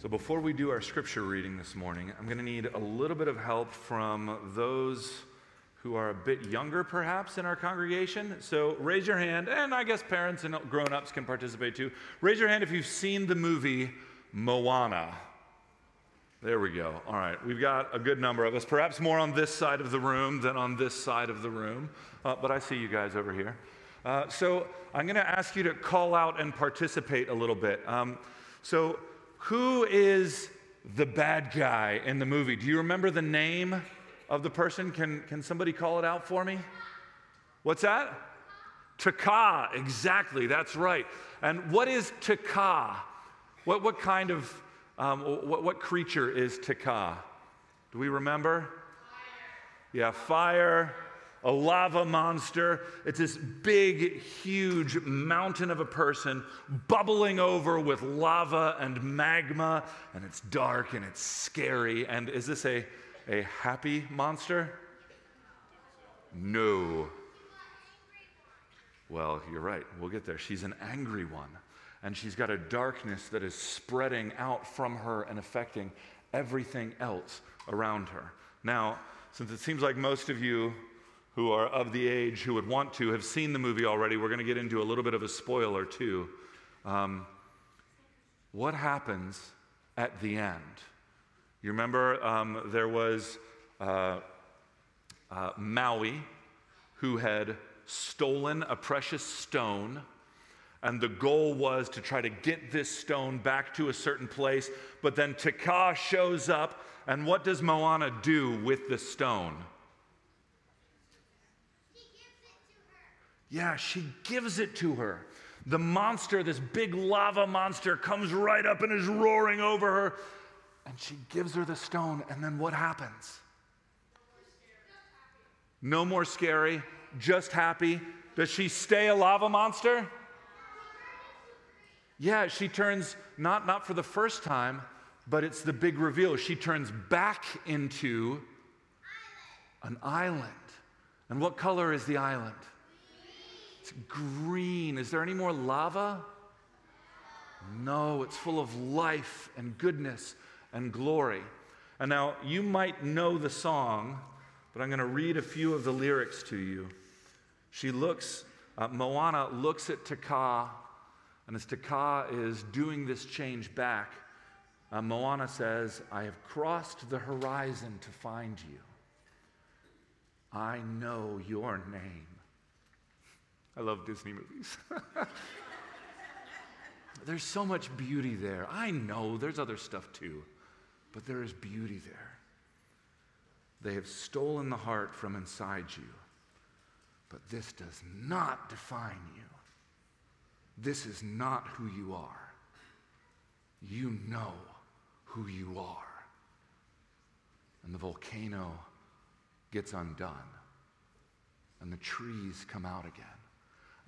So, before we do our scripture reading this morning, I'm going to need a little bit of help from those who are a bit younger, perhaps, in our congregation. So, raise your hand, and I guess parents and grown ups can participate too. Raise your hand if you've seen the movie Moana. There we go. All right, we've got a good number of us, perhaps more on this side of the room than on this side of the room, uh, but I see you guys over here. Uh, so, I'm going to ask you to call out and participate a little bit. Um, so, who is the bad guy in the movie? Do you remember the name of the person? Can, can somebody call it out for me? What's that? Te Kā, exactly, that's right. And what is Te Kā? What, what kind of, um, what, what creature is Te Kā? Do we remember? Fire. Yeah, fire a lava monster. It's this big, huge mountain of a person bubbling over with lava and magma, and it's dark and it's scary. And is this a, a happy monster? No. Well, you're right. We'll get there. She's an angry one. And she's got a darkness that is spreading out from her and affecting everything else around her. Now, since it seems like most of you who are of the age who would want to have seen the movie already, we're going to get into a little bit of a spoiler too. Um, what happens at the end? You remember um, there was uh, uh, Maui who had stolen a precious stone. And the goal was to try to get this stone back to a certain place. But then Te Kā shows up, and what does Moana do with the stone? Yeah, she gives it to her. The monster, this big lava monster, comes right up and is roaring over her. And she gives her the stone. And then what happens? No more scary, just happy. Does she stay a lava monster? Yeah, she turns, not, not for the first time, but it's the big reveal. She turns back into an island. And what color is the island? It's green. Is there any more lava? No, it's full of life and goodness and glory. And now you might know the song, but I'm going to read a few of the lyrics to you. She looks, uh, Moana looks at Te Kā, and as Te Kā is doing this change back, uh, Moana says, I have crossed the horizon to find you. I know your name. I love Disney movies. there's so much beauty there. I know there's other stuff too, but there is beauty there. They have stolen the heart from inside you, but this does not define you. This is not who you are. You know who you are. And the volcano gets undone, and the trees come out again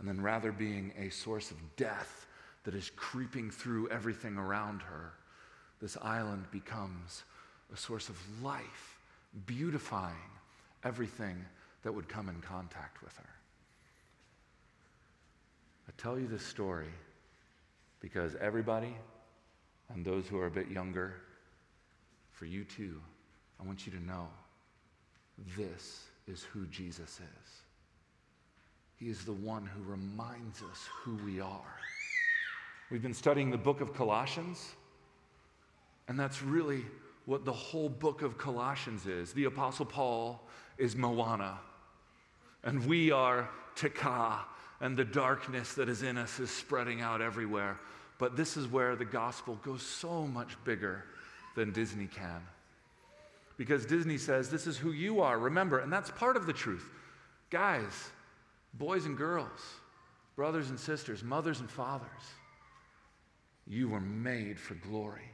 and then rather being a source of death that is creeping through everything around her, this island becomes a source of life, beautifying everything that would come in contact with her. I tell you this story because everybody, and those who are a bit younger, for you too, I want you to know this is who Jesus is. He is the one who reminds us who we are. We've been studying the book of Colossians, and that's really what the whole book of Colossians is. The Apostle Paul is Moana, and we are Te Kā, and the darkness that is in us is spreading out everywhere. But this is where the gospel goes so much bigger than Disney can. Because Disney says, This is who you are, remember, and that's part of the truth. Guys, boys and girls, brothers and sisters, mothers and fathers, you were made for glory.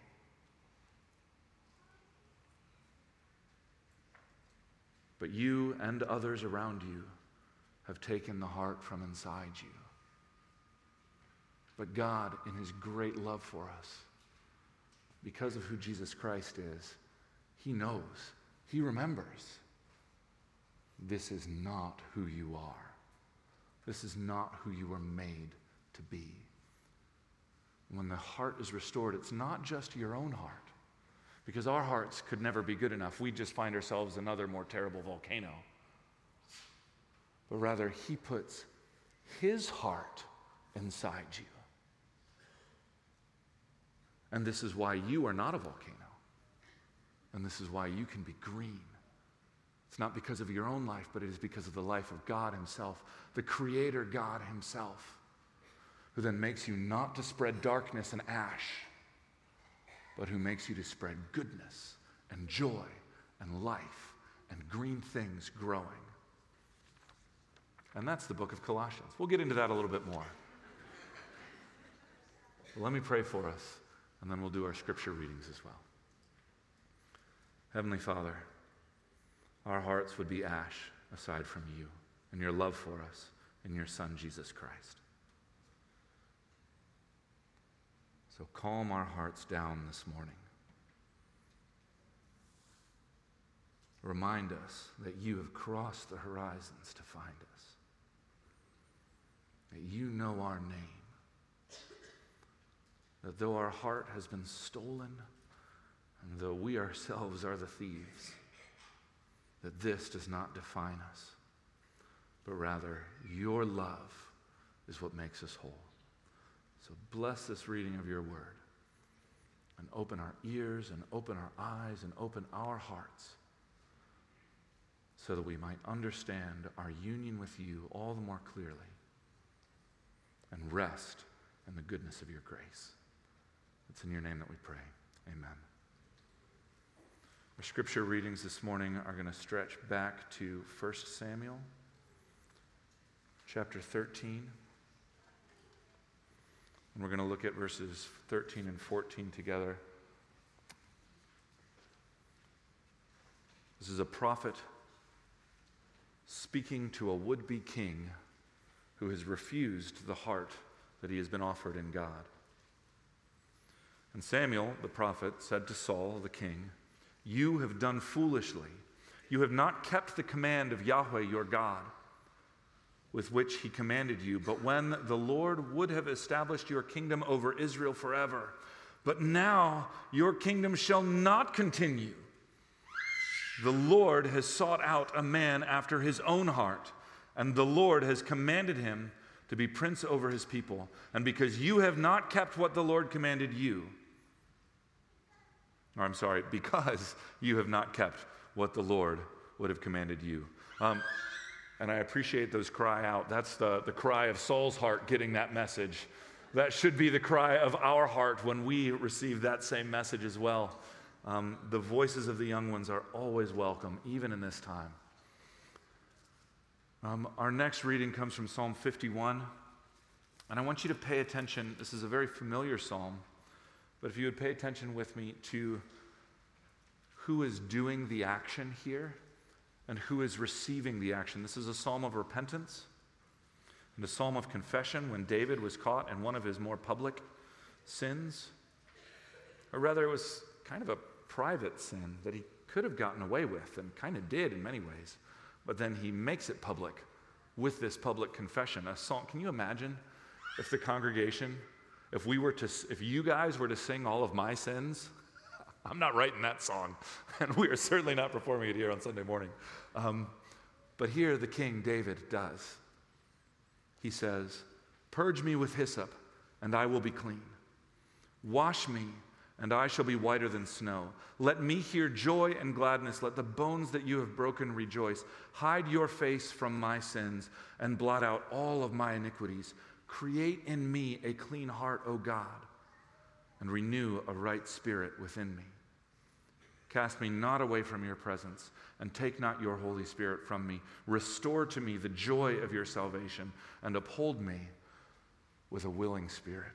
But you and others around you have taken the heart from inside you. But God, in His great love for us, because of who Jesus Christ is, He knows, He remembers. This is not who you are. This is not who you were made to be. When the heart is restored, it's not just your own heart, because our hearts could never be good enough. We just find ourselves another more terrible volcano. But rather, He puts His heart inside you. And this is why you are not a volcano. And this is why you can be green. It's not because of your own life, but it is because of the life of God Himself, the Creator God Himself, who then makes you not to spread darkness and ash, but who makes you to spread goodness and joy and life and green things growing. And that's the book of Colossians. We'll get into that a little bit more. Let me pray for us, and then we'll do our scripture readings as well. Heavenly Father, our hearts would be ash aside from you and your love for us and your Son, Jesus Christ. So calm our hearts down this morning. Remind us that you have crossed the horizons to find us, that you know our name, that though our heart has been stolen, and though we ourselves are the thieves, that this does not define us, but rather your love is what makes us whole. So bless this reading of your word and open our ears and open our eyes and open our hearts so that we might understand our union with you all the more clearly and rest in the goodness of your grace. It's in your name that we pray. Amen. Our scripture readings this morning are going to stretch back to 1 Samuel chapter 13. And we're going to look at verses 13 and 14 together. This is a prophet speaking to a would be king who has refused the heart that he has been offered in God. And Samuel, the prophet, said to Saul, the king, you have done foolishly. You have not kept the command of Yahweh your God, with which he commanded you. But when the Lord would have established your kingdom over Israel forever, but now your kingdom shall not continue. The Lord has sought out a man after his own heart, and the Lord has commanded him to be prince over his people. And because you have not kept what the Lord commanded you, or I'm sorry, because you have not kept what the Lord would have commanded you. Um, and I appreciate those cry out. That's the, the cry of Saul's heart getting that message. That should be the cry of our heart when we receive that same message as well. Um, the voices of the young ones are always welcome, even in this time. Um, our next reading comes from Psalm 51. And I want you to pay attention. This is a very familiar psalm. But if you would pay attention with me to who is doing the action here and who is receiving the action. This is a psalm of repentance and a psalm of confession when David was caught in one of his more public sins. Or rather, it was kind of a private sin that he could have gotten away with and kind of did in many ways. But then he makes it public with this public confession. A song, can you imagine if the congregation if we were to, if you guys were to sing all of my sins, I'm not writing that song, and we are certainly not performing it here on Sunday morning. Um, but here the king, David, does. He says, Purge me with hyssop, and I will be clean. Wash me, and I shall be whiter than snow. Let me hear joy and gladness. Let the bones that you have broken rejoice. Hide your face from my sins, and blot out all of my iniquities. Create in me a clean heart, O God, and renew a right spirit within me. Cast me not away from your presence, and take not your Holy Spirit from me. Restore to me the joy of your salvation, and uphold me with a willing spirit.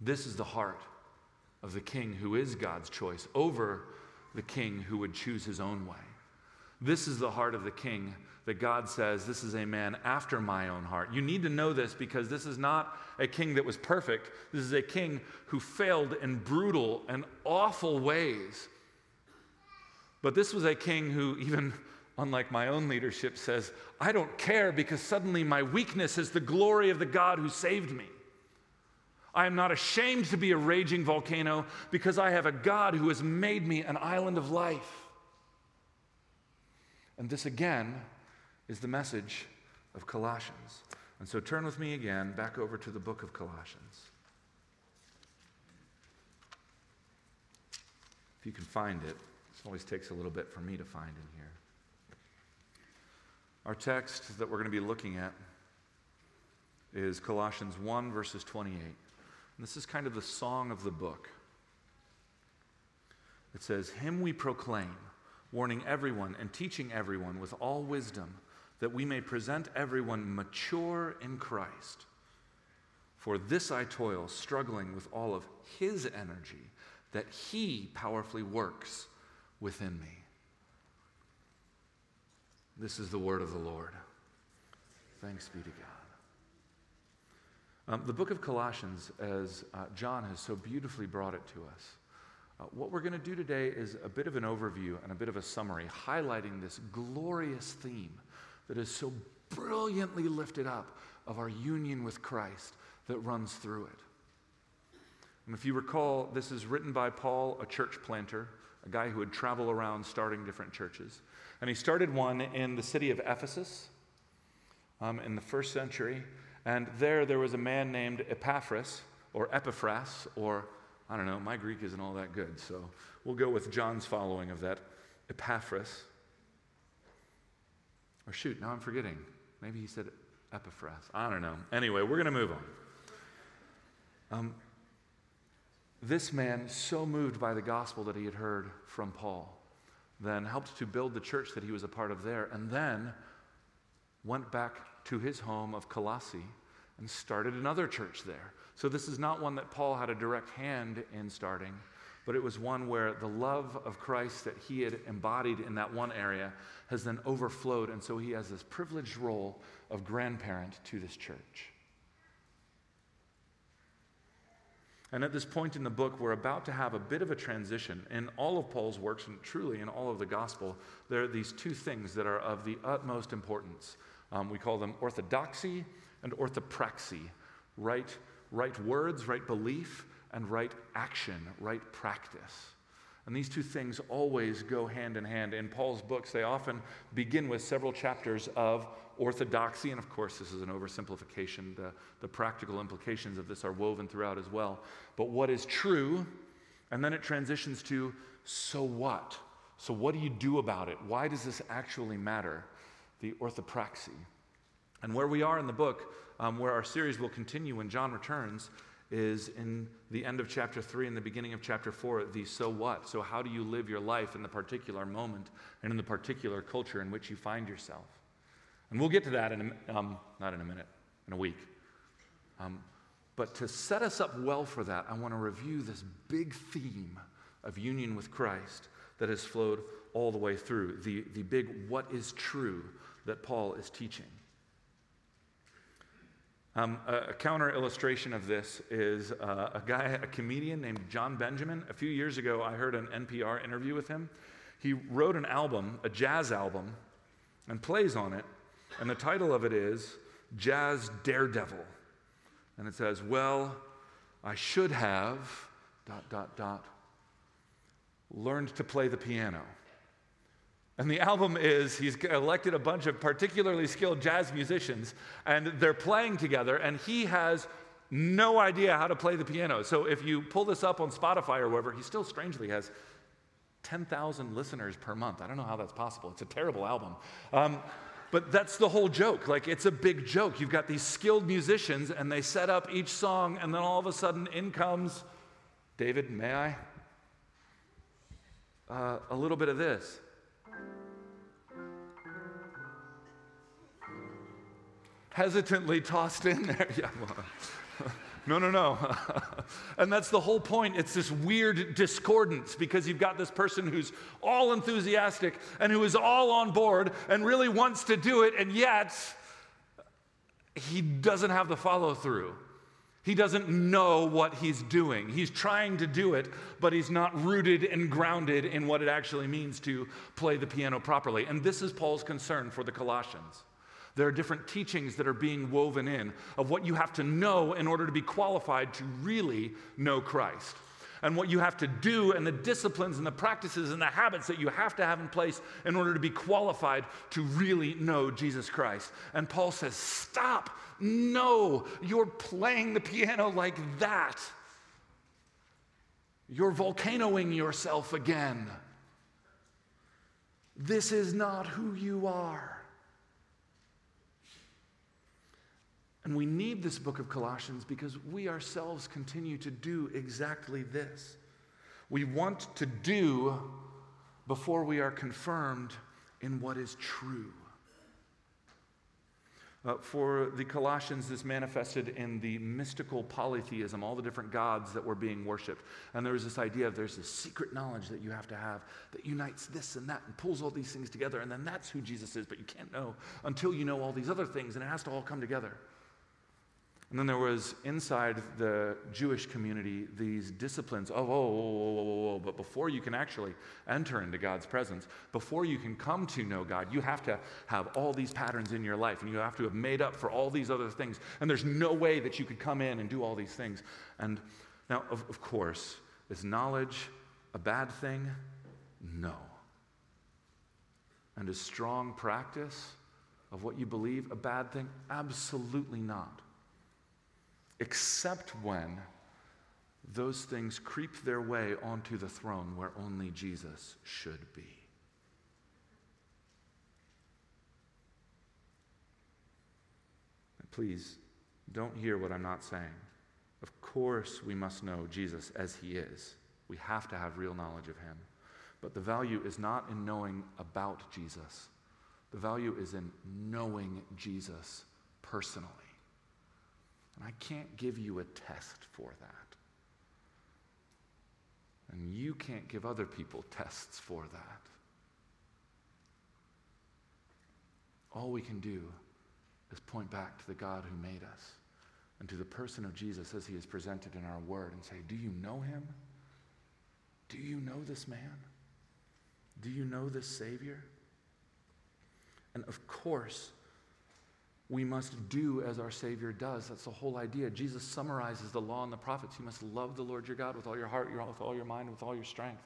This is the heart of the king who is God's choice over the king who would choose his own way. This is the heart of the king that God says, This is a man after my own heart. You need to know this because this is not a king that was perfect. This is a king who failed in brutal and awful ways. But this was a king who, even unlike my own leadership, says, I don't care because suddenly my weakness is the glory of the God who saved me. I am not ashamed to be a raging volcano because I have a God who has made me an island of life. And this again is the message of Colossians. And so turn with me again back over to the book of Colossians. If you can find it, it always takes a little bit for me to find in here. Our text that we're going to be looking at is Colossians 1, verses 28. And this is kind of the song of the book. It says, Him we proclaim, warning everyone and teaching everyone with all wisdom, that we may present everyone mature in Christ. For this I toil, struggling with all of His energy that He powerfully works within me. This is the word of the Lord. Thanks be to God. Um, the book of Colossians, as uh, John has so beautifully brought it to us, uh, what we're going to do today is a bit of an overview and a bit of a summary, highlighting this glorious theme that is so brilliantly lifted up of our union with Christ that runs through it. And if you recall, this is written by Paul, a church planter, a guy who would travel around starting different churches. And he started one in the city of Ephesus um, in the first century. And there, there was a man named Epaphras, or Epiphras, or I don't know, my Greek isn't all that good, so we'll go with John's following of that. Epaphras. Or shoot, now I'm forgetting. Maybe he said Epaphras. I don't know. Anyway, we're going to move on. Um, this man, so moved by the gospel that he had heard from Paul, then helped to build the church that he was a part of there, and then went back to his home of Colossae and started another church there. So, this is not one that Paul had a direct hand in starting, but it was one where the love of Christ that he had embodied in that one area has then overflowed, and so he has this privileged role of grandparent to this church. And at this point in the book, we're about to have a bit of a transition. In all of Paul's works, and truly in all of the gospel, there are these two things that are of the utmost importance. Um, we call them orthodoxy and orthopraxy right, right words, right belief, and right action, right practice. And these two things always go hand in hand. In Paul's books, they often begin with several chapters of orthodoxy, and of course, this is an oversimplification. The, the practical implications of this are woven throughout as well. But what is true, and then it transitions to so what? So, what do you do about it? Why does this actually matter? The orthopraxy. And where we are in the book, um, where our series will continue when John returns, is in the end of chapter 3 and the beginning of chapter 4 the so what so how do you live your life in the particular moment and in the particular culture in which you find yourself and we'll get to that in a, um, not in a minute, in a week. Um, but to set us up well for that, I want to review this big theme of union with Christ that has flowed all the way through, the, the big what is true that Paul is teaching. Um, a, a, counter illustration of this is uh, a guy, a comedian named Jon Benjamin. A few years ago, I heard an NPR interview with him. He wrote an album, a jazz album, and plays on it and the title of it is Jazz Daredevil. And it says, Well, I should have, dot, dot, dot, learned to play the piano. And the album is he's elected a bunch of particularly skilled jazz musicians, and they're playing together, and he has no idea how to play the piano. So if you pull this up on Spotify or wherever, he still strangely has 10,000 listeners per month. I don't know how that's possible. It's a terrible album. Um, but that's the whole joke. Like, it's a big joke. You've got these skilled musicians, and they set up each song, and then all of a sudden, in comes David, may I? Uh, a little bit of this. Hesitantly tossed in there. Yeah, well, no, no, no. and that's the whole point. It's this weird discordance because you've got this person who's all enthusiastic and who is all on board and really wants to do it, and yet he doesn't have the follow through. He doesn't know what he's doing. He's trying to do it, but he's not rooted and grounded in what it actually means to play the piano properly. And this is Paul's concern for the Colossians There are different teachings that are being woven in of what you have to know in order to be qualified to really know Christ. And what you have to do, and the disciplines and the practices and the habits that you have to have in place in order to be qualified to really know Jesus Christ. And Paul says, Stop. No, you're playing the piano like that. You're volcanoing yourself again. This is not who you are. And we need this book of Colossians because we ourselves continue to do exactly this. We want to do before we are confirmed in what is true. Uh, for the Colossians, this manifested in the mystical polytheism, all the different gods that were being worshiped. And there was this idea of there's this secret knowledge that you have to have that unites this and that and pulls all these things together. And then that's who Jesus is, but you can't know until you know all these other things, and it has to all come together. And then there was inside the Jewish community these disciplines of, oh, oh, oh, oh, but before you can actually enter into God's presence, before you can come to know God, you have to have all these patterns in your life and you have to have made up for all these other things. And there's no way that you could come in and do all these things. And now, of, of course, is knowledge a bad thing? No. And is strong practice of what you believe a bad thing? Absolutely not except when those things creep their way onto the throne where only Jesus should be. Please don't hear what I'm not saying. Of course, we must know Jesus as he is. We have to have real knowledge of him. But the value is not in knowing about Jesus, the value is in knowing Jesus personally. And I can't give you a test for that. And you can't give other people tests for that. All we can do is point back to the God who made us and to the person of Jesus as he is presented in our word and say, Do you know him? Do you know this man? Do you know this Savior? And of course, we must do as our Savior does. That's the whole idea. Jesus summarizes the law and the prophets. You must love the Lord your God with all your heart, with all your mind, with all your strength.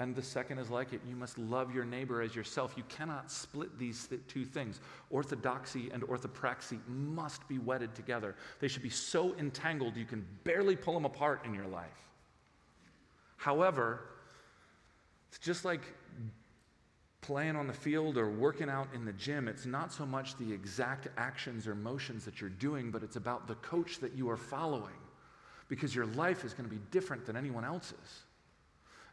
And the second is like it. You must love your neighbor as yourself. You cannot split these th- two things. Orthodoxy and orthopraxy must be wedded together. They should be so entangled you can barely pull them apart in your life. However, it's just like playing on the field or working out in the gym, it's not so much the exact actions or motions that you're doing, but it's about the coach that you are following because your life is going to be different than anyone else's.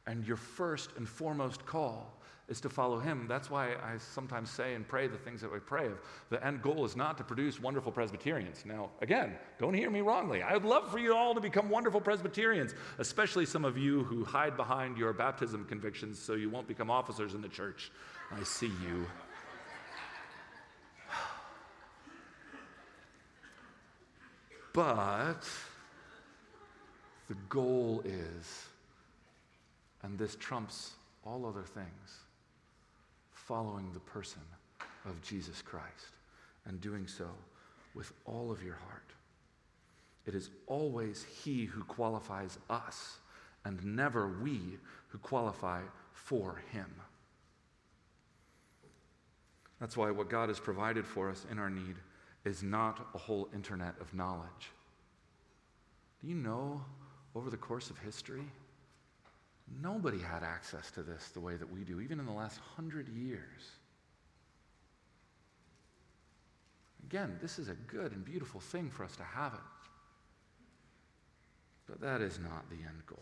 And your first and foremost call is to follow him. That's why I sometimes say and pray the things that we pray of. The end goal is not to produce wonderful Presbyterians. Now, again, don't hear me wrongly. I would love for you all to become wonderful Presbyterians, especially some of you who hide behind your baptism convictions so you won't become officers in the church. I see you. But the goal is, and this trumps all other things following the person of Jesus Christ and doing so with all of your heart. It is always He who qualifies us and never we who qualify for Him. That's why what God has provided for us in our need is not a whole internet of knowledge. Do you know over the course of history, Nobody had access to this the way that we do, even in the last hundred years. Again, this is a good and beautiful thing for us to have it. But that is not the end goal.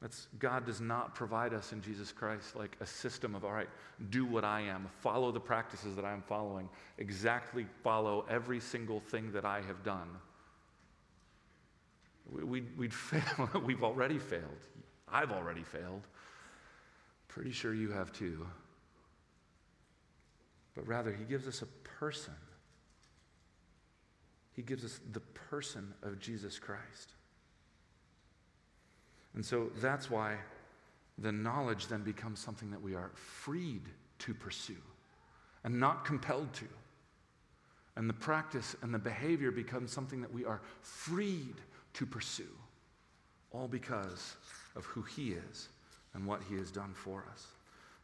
That's, God does not provide us in Jesus Christ like a system of, all right, do what I am, follow the practices that I'm following, exactly follow every single thing that I have done. We'd, we'd fail. We've already failed. I've already failed. Pretty sure you have too. But rather, he gives us a person. He gives us the person of Jesus Christ. And so that's why the knowledge then becomes something that we are freed to pursue. and not compelled to. And the practice and the behavior becomes something that we are freed to pursue, all because of who He is and what He has done for us.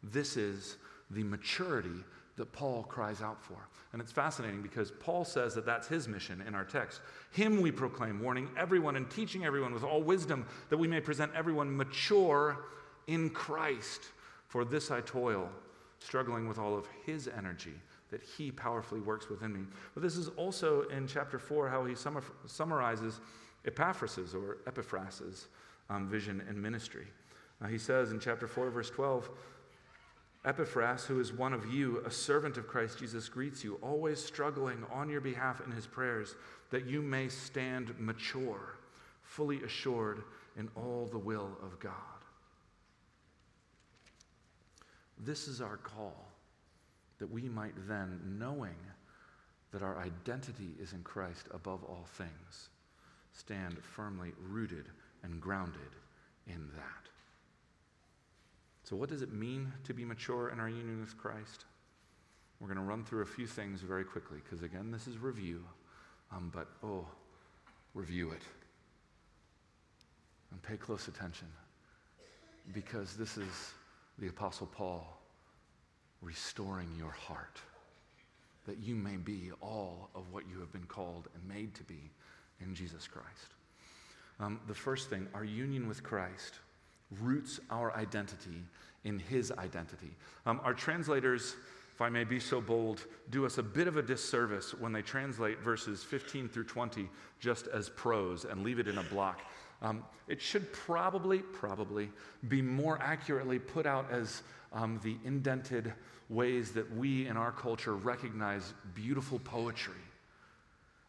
This is the maturity that Paul cries out for. And it's fascinating because Paul says that that's his mission in our text. Him we proclaim, warning everyone and teaching everyone with all wisdom that we may present everyone mature in Christ. For this I toil, struggling with all of his energy that he powerfully works within me. But this is also in chapter 4 how he summarizes Epaphras or Epaphras' um, vision and ministry. Uh, he says in chapter 4, verse 12, Epaphras, who is one of you, a servant of Christ Jesus, greets you, always struggling on your behalf in his prayers, that you may stand mature, fully assured in all the will of God. This is our call, that we might then, knowing that our identity is in Christ above all things, stand firmly rooted and grounded in that. So, what does it mean to be mature in our union with Christ? We're going to run through a few things very quickly because, again, this is review. Um, but, oh, review it. And pay close attention because this is the Apostle Paul restoring your heart that you may be all of what you have been called and made to be in Jesus Christ. Um, the first thing, our union with Christ roots our identity in his identity. Um, our translators, if I may be so bold, do us a bit of a disservice when they translate verses 15 through 20 just as prose and leave it in a block. Um, it should probably, probably be more accurately put out as um, the indented ways that we in our culture recognize beautiful poetry.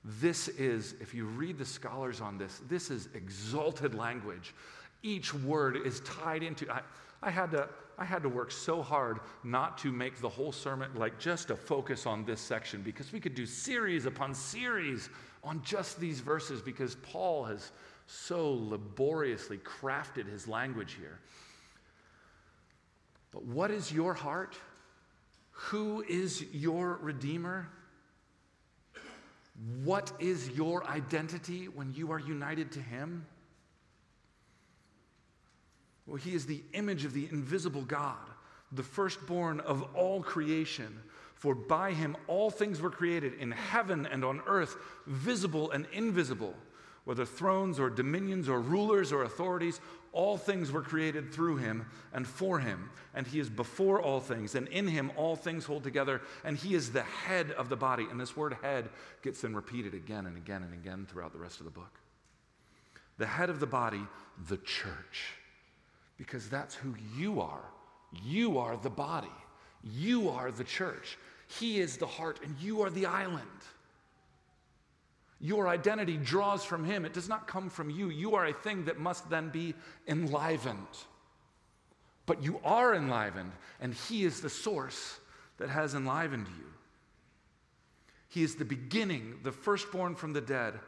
This is, if you read the scholars on this, this is exalted language each word is tied into. I, I, had to, I had to work so hard not to make the whole sermon like just a focus on this section because we could do series upon series on just these verses because Paul has so laboriously crafted his language here. But what is your heart? Who is your Redeemer? What is your identity when you are united to Him? Well, he is the image of the invisible God, the firstborn of all creation. For by him all things were created in heaven and on earth, visible and invisible, whether thrones or dominions or rulers or authorities, all things were created through him and for him. And he is before all things, and in him all things hold together, and he is the head of the body. And this word head gets then repeated again and again and again throughout the rest of the book. The head of the body, the church because that's who you are. You are the body, you are the church. He is the heart, and you are the island. Your identity draws from Him. It does not come from you. You are a thing that must then be enlivened. But you are enlivened, and He is the source that has enlivened you. He is the beginning, the firstborn from the dead,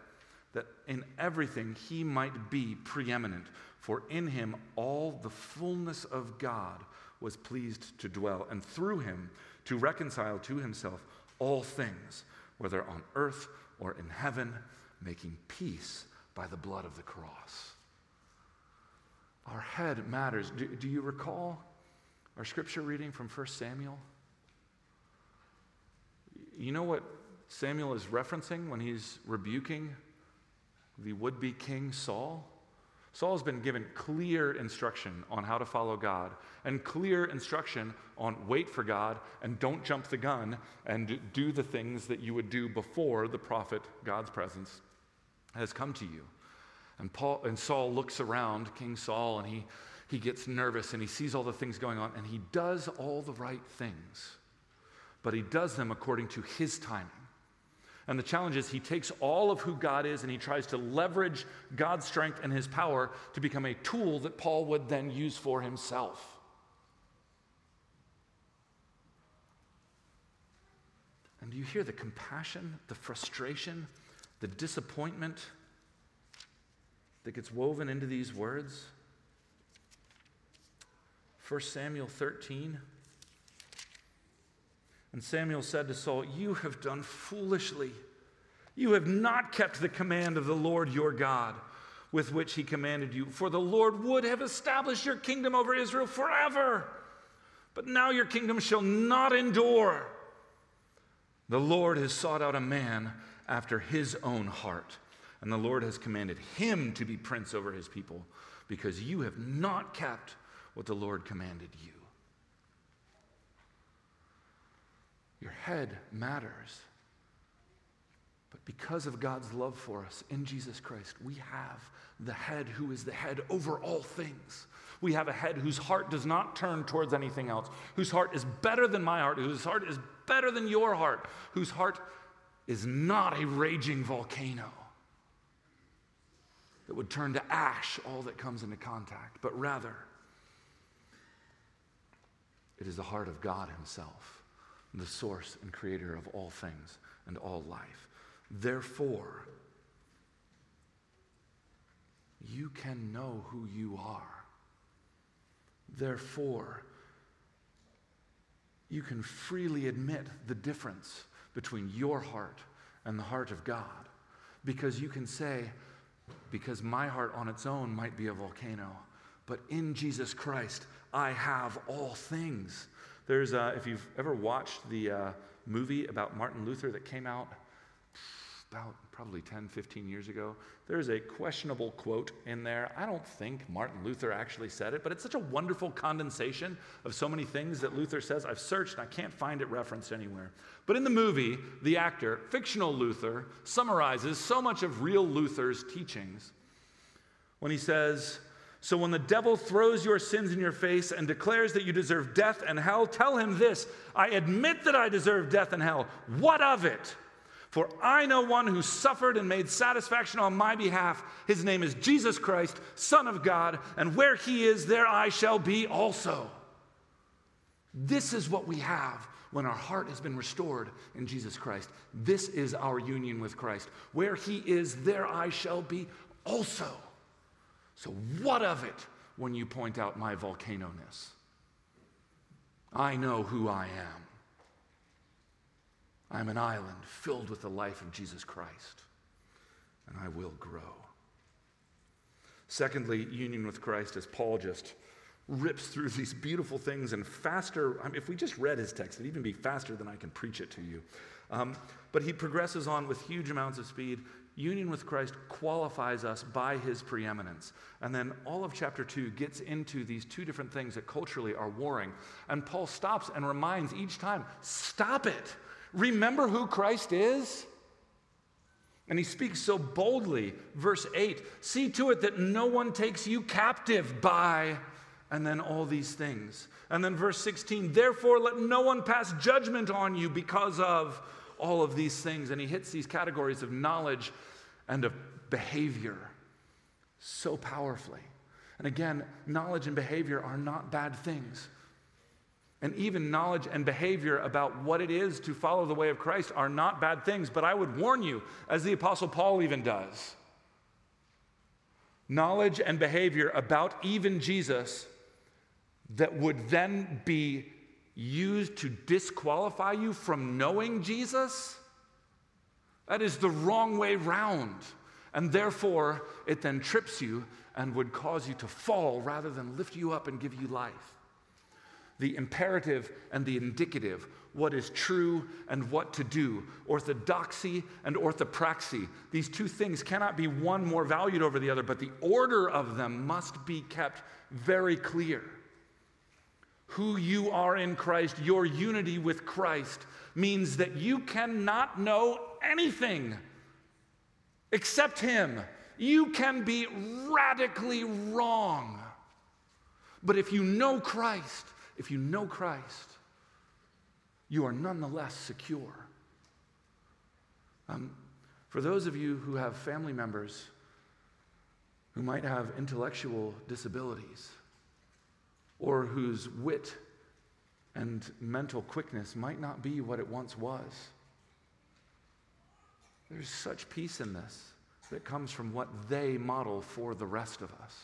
that in everything He might be preeminent. For in him all the fullness of God was pleased to dwell, and through him to reconcile to himself all things, whether on earth or in heaven, making peace by the blood of the cross. Our head matters. Do, do you recall our scripture reading from 1 Samuel? You know what Samuel is referencing when he's rebuking the would be king Saul? Saul's been given clear instruction on how to follow God and clear instruction on wait for God and don't jump the gun and do the things that you would do before the prophet, God's presence, has come to you. And, Paul, and Saul looks around, King Saul, and he, he gets nervous and he sees all the things going on and he does all the right things, but he does them according to his timing. And the challenge is he takes all of who God is and he tries to leverage God's strength and his power to become a tool that Paul would then use for himself. And do you hear the compassion, the frustration, the disappointment that gets woven into these words? 1 Samuel 13. And Samuel said to Saul, You have done foolishly. You have not kept the command of the Lord your God with which he commanded you, for the Lord would have established your kingdom over Israel forever. But now your kingdom shall not endure. The Lord has sought out a man after his own heart, and the Lord has commanded him to be prince over his people, because you have not kept what the Lord commanded you. Your head matters. But because of God's love for us in Jesus Christ, we have the head who is the head over all things. We have a head whose heart does not turn towards anything else, whose heart is better than my heart, whose heart is better than your heart, whose heart is not a raging volcano that would turn to ash all that comes into contact, but rather, it is the heart of God Himself the source and creator of all things and all life. Therefore, you can know who you are. Therefore, you can freely admit the difference between your heart and the heart of God. Because you can say, because my heart on its own might be a volcano, but in Jesus Christ, I have all things there's, uh, if you've ever watched the uh, movie about Martin Luther that came out about probably 10, 15 years ago, there's a questionable quote in there. I don't think Martin Luther actually said it, but it's such a wonderful condensation of so many things that Luther says. I've searched and I can't find it referenced anywhere. But in the movie, the actor, fictional Luther, summarizes so much of real Luther's teachings when he says, so when the devil throws your sins in your face and declares that you deserve death and hell, tell him this I admit that I deserve death and hell. What of it? For I know one who suffered and made satisfaction on my behalf. His name is Jesus Christ, Son of God, and where he is, there I shall be also. This is what we have when our heart has been restored in Jesus Christ. This is our union with Christ. Where he is, there I shall be also. So, what of it when you point out my volcano ness? I know who I am. I'm an island filled with the life of Jesus Christ, and I will grow. Secondly, union with Christ, as Paul just rips through these beautiful things and faster. I mean, if we just read his text, it'd even be faster than I can preach it to you. Um, but he progresses on with huge amounts of speed union with Christ qualifies us by his preeminence. And then all of chapter 2 gets into these two different things that culturally are warring. And Paul stops and reminds each time stop it. Remember who Christ is? And he speaks so boldly. Verse 8 see to it that no one takes you captive by, and then all these things. And then verse 16 therefore let no one pass judgment on you because of all of these things. And he hits these categories of knowledge and of behavior so powerfully. And again, knowledge and behavior are not bad things. And even knowledge and behavior about what it is to follow the way of Christ are not bad things. But I would warn you, as the Apostle Paul even does, knowledge and behavior about even Jesus that would then be used to disqualify you from knowing Jesus, that is the wrong way round. And therefore, it then trips you and would cause you to fall rather than lift you up and give you life. The imperative and the indicative, what is true and what to do, orthodoxy and orthopraxy. These two things cannot be one more valued over the other, but the order of them must be kept very clear who you are in Christ, your unity with Christ, means that you cannot know anything except Him. You can be radically wrong. But if you know Christ, if you know Christ, you are nonetheless secure. Um, for those of you who have family members who might have intellectual disabilities, or whose wit and mental quickness might not be what it once was. There's such peace in this that comes from what they model for the rest of us.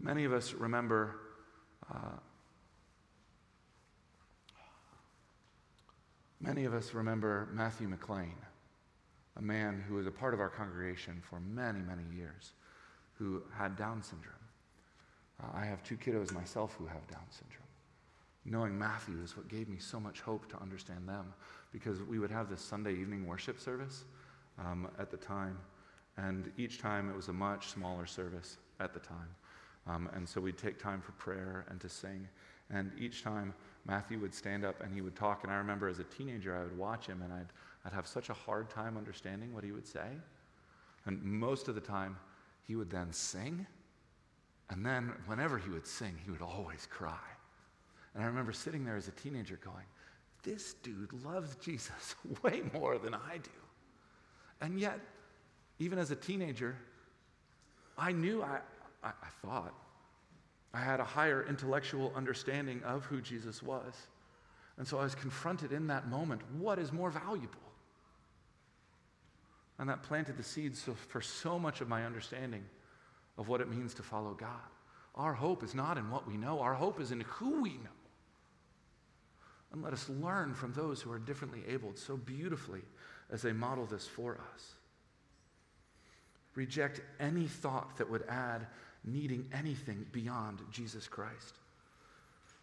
Many of us remember uh, Many of us remember Matthew McLean, a man who was a part of our congregation for many, many years, who had Down syndrome. I have two kiddos myself who have Down syndrome. Knowing Matthew is what gave me so much hope to understand them because we would have this Sunday evening worship service um, at the time, and each time it was a much smaller service at the time. Um, and so we'd take time for prayer and to sing. And each time Matthew would stand up and he would talk. And I remember as a teenager, I would watch him and I'd, I'd have such a hard time understanding what he would say. And most of the time, he would then sing. And then, whenever he would sing, he would always cry. And I remember sitting there as a teenager going, This dude loves Jesus way more than I do. And yet, even as a teenager, I knew, I, I, I thought, I had a higher intellectual understanding of who Jesus was. And so I was confronted in that moment what is more valuable? And that planted the seeds for so much of my understanding of what it means to follow God. Our hope is not in what we know, our hope is in who we know. And let us learn from those who are differently abled so beautifully as they model this for us. Reject any thought that would add needing anything beyond Jesus Christ.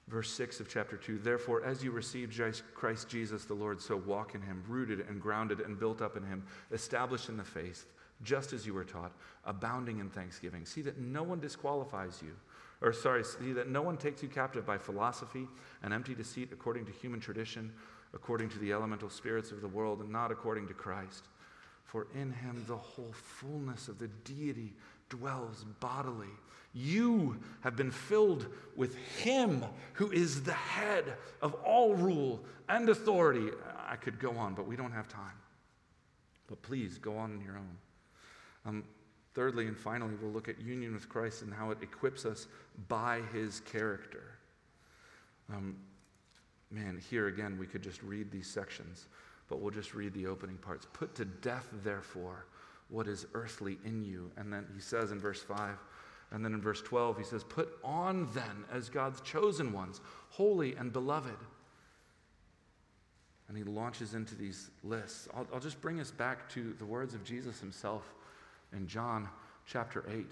Verse 6 of chapter 2 Therefore, as you received Christ Jesus the Lord, so walk in him, rooted and grounded and built up in him, established in the faith, just as you were taught, abounding in thanksgiving. See that no one disqualifies you. Or, sorry, see that no one takes you captive by philosophy and empty deceit according to human tradition, according to the elemental spirits of the world, and not according to Christ. For in him the whole fullness of the deity dwells bodily. You have been filled with Him who is the head of all rule and authority. I could go on, but we don't have time. But please go on your own. Um, thirdly and finally, we'll look at union with Christ and how it equips us by His character. Um, man, here again, we could just read these sections, but we'll just read the opening parts. Put to death, therefore, what is earthly in you. And then he says in verse 5, and then in verse 12, he says, Put on then as God's chosen ones, holy and beloved. And he launches into these lists. I'll, I'll just bring us back to the words of Jesus himself in John chapter 8,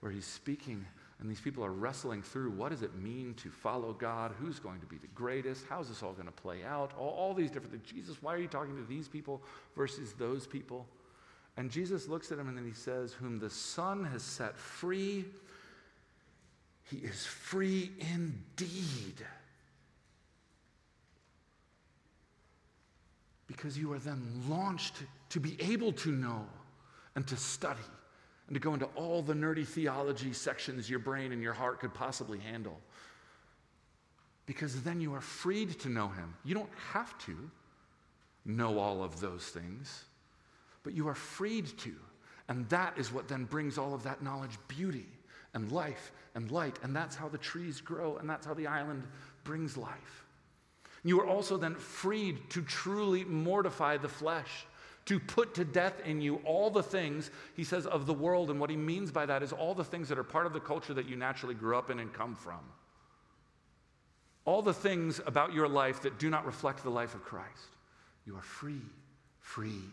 where he's speaking and these people are wrestling through what does it mean to follow God? Who's going to be the greatest? How's this all going to play out? All, all, these different things. Jesus, why are you talking to these people versus those people? And Jesus looks at him and then he says, Whom the Son has set free, he is free indeed. Because you are then launched to be able to know and to study and to go into all the nerdy theology sections your brain and your heart could possibly handle. Because then you are freed to know him. You don't have to know all of those things but you are freed to. And that is what then brings all of that knowledge beauty and life and light. And that's how the trees grow, and that's how the island brings life. You are also then freed to truly mortify the flesh, to put to death in you all the things, he says, of the world. And what he means by that is all the things that are part of the culture that you naturally grew up in and come from. All the things about your life that do not reflect the life of Christ. You are free, freed.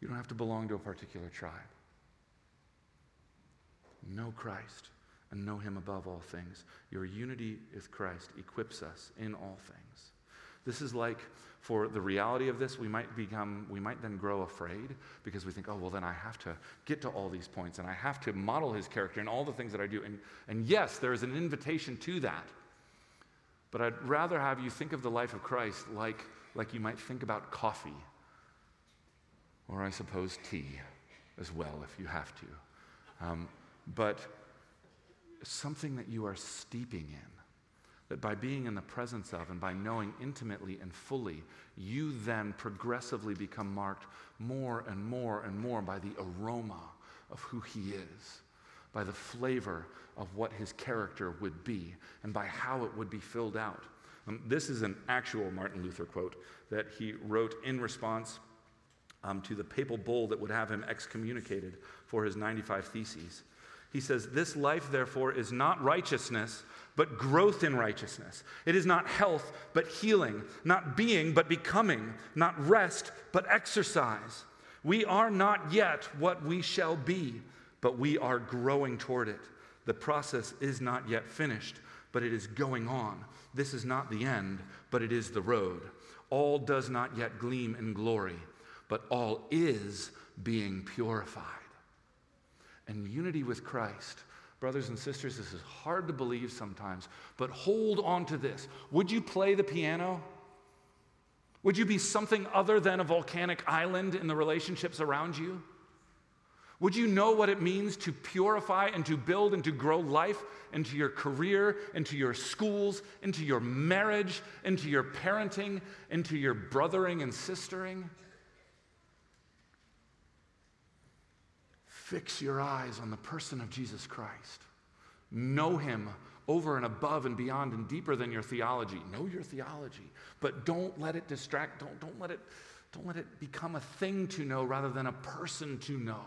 You don't have to belong to a particular tribe. Know Christ and know Him above all things. Your unity with Christ equips us in all things. This is like for the reality of this, we might become, we might then grow afraid because we think, oh, well, then I have to get to all these points and I have to model his character and all the things that I do. And, and yes, there is an invitation to that. But I'd rather have you think of the life of Christ like, like you might think about coffee or I suppose tea as well if you have to. Um, but something that you are steeping in, that by being in the presence of and by knowing intimately and fully, you then progressively become marked more and more and more by the aroma of who He is, by the flavor of what His character would be, and by how it would be filled out. Um, this is an actual Martin Luther quote that he wrote in response um, to the papal bull that would have him excommunicated for his 95 Theses. He says, This life, therefore, is not righteousness, but growth in righteousness. It is not health, but healing, not being, but becoming, not rest, but exercise. We are not yet what we shall be, but we are growing toward it. The process is not yet finished, but it is going on. This is not the end, but it is the road. All does not yet gleam in glory, but all is being purified. And unity with Christ Brothers and sisters, this is hard to believe sometimes, but hold on to this. Would you play the piano? Would you be something other than a volcanic island in the relationships around you? Would you know what it means to purify and to build and to grow life into your career, into your schools, into your marriage, into your parenting, into your brothering and sistering? Fix your eyes on the person of Jesus Christ. Know him over and above and beyond and deeper than your theology. Know your theology, but don't let it distract. Don't, don't, let, it, don't let it become a thing to know rather than a person to know.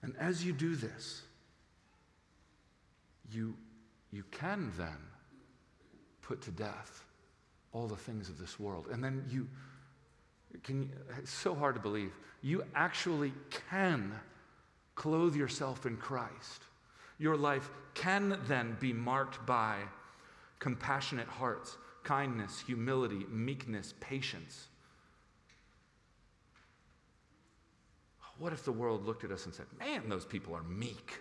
And as you do this, you, you can then put to death all the things of this world. And then you, can it's so hard to believe. You actually can clothe yourself in Christ. Your life can then be marked by compassionate hearts, kindness, humility, meekness, patience. What if the world looked at us and said, Man, those people are meek,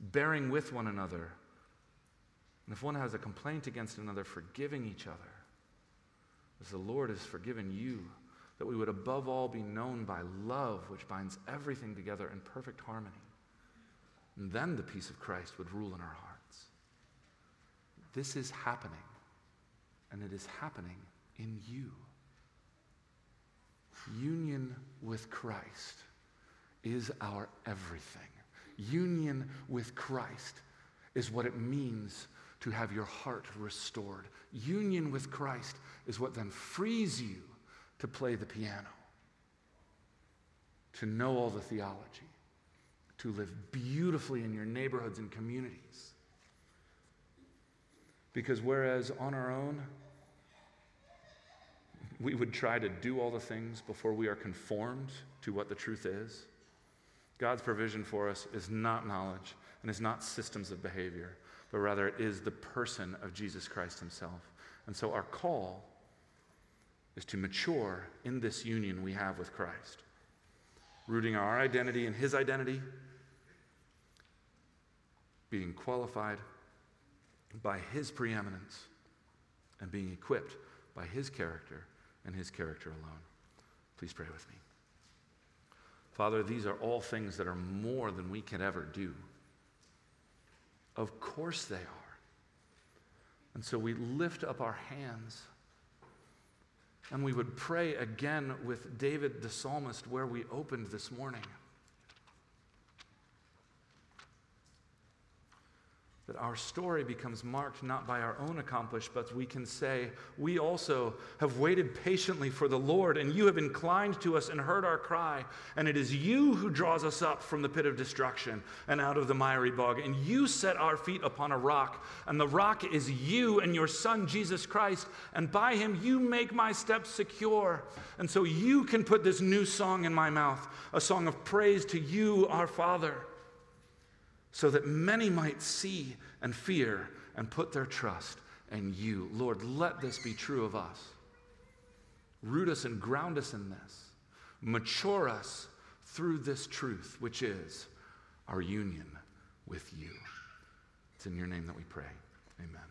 bearing with one another? And if one has a complaint against another, forgiving each other as the Lord has forgiven you, that we would above all be known by love, which binds everything together in perfect harmony. And then the peace of Christ would rule in our hearts. This is happening, and it is happening in you. Union with Christ is our everything. Union with Christ is what it means to have your heart restored. Union with Christ is what then frees you to play the piano, to know all the theology, to live beautifully in your neighborhoods and communities. Because whereas on our own, we would try to do all the things before we are conformed to what the truth is, God's provision for us is not knowledge and is not systems of behavior but rather it is the person of Jesus Christ himself. And so our call is to mature in this union we have with Christ, rooting our identity in his identity, being qualified by his preeminence, and being equipped by his character and his character alone. Please pray with me. Father, these are all things that are more than we can ever do. Of course they are. And so we lift up our hands and we would pray again with David the psalmist where we opened this morning. That our story becomes marked not by our own accomplishments, but we can say, We also have waited patiently for the Lord, and you have inclined to us and heard our cry. And it is you who draws us up from the pit of destruction and out of the miry bog. And you set our feet upon a rock, and the rock is you and your Son, Jesus Christ. And by him you make my steps secure. And so you can put this new song in my mouth, a song of praise to you, our Father so that many might see and fear and put their trust in you. Lord, let this be true of us. Root us and ground us in this. Mature us through this truth, which is our union with you. It's in your name that we pray. Amen.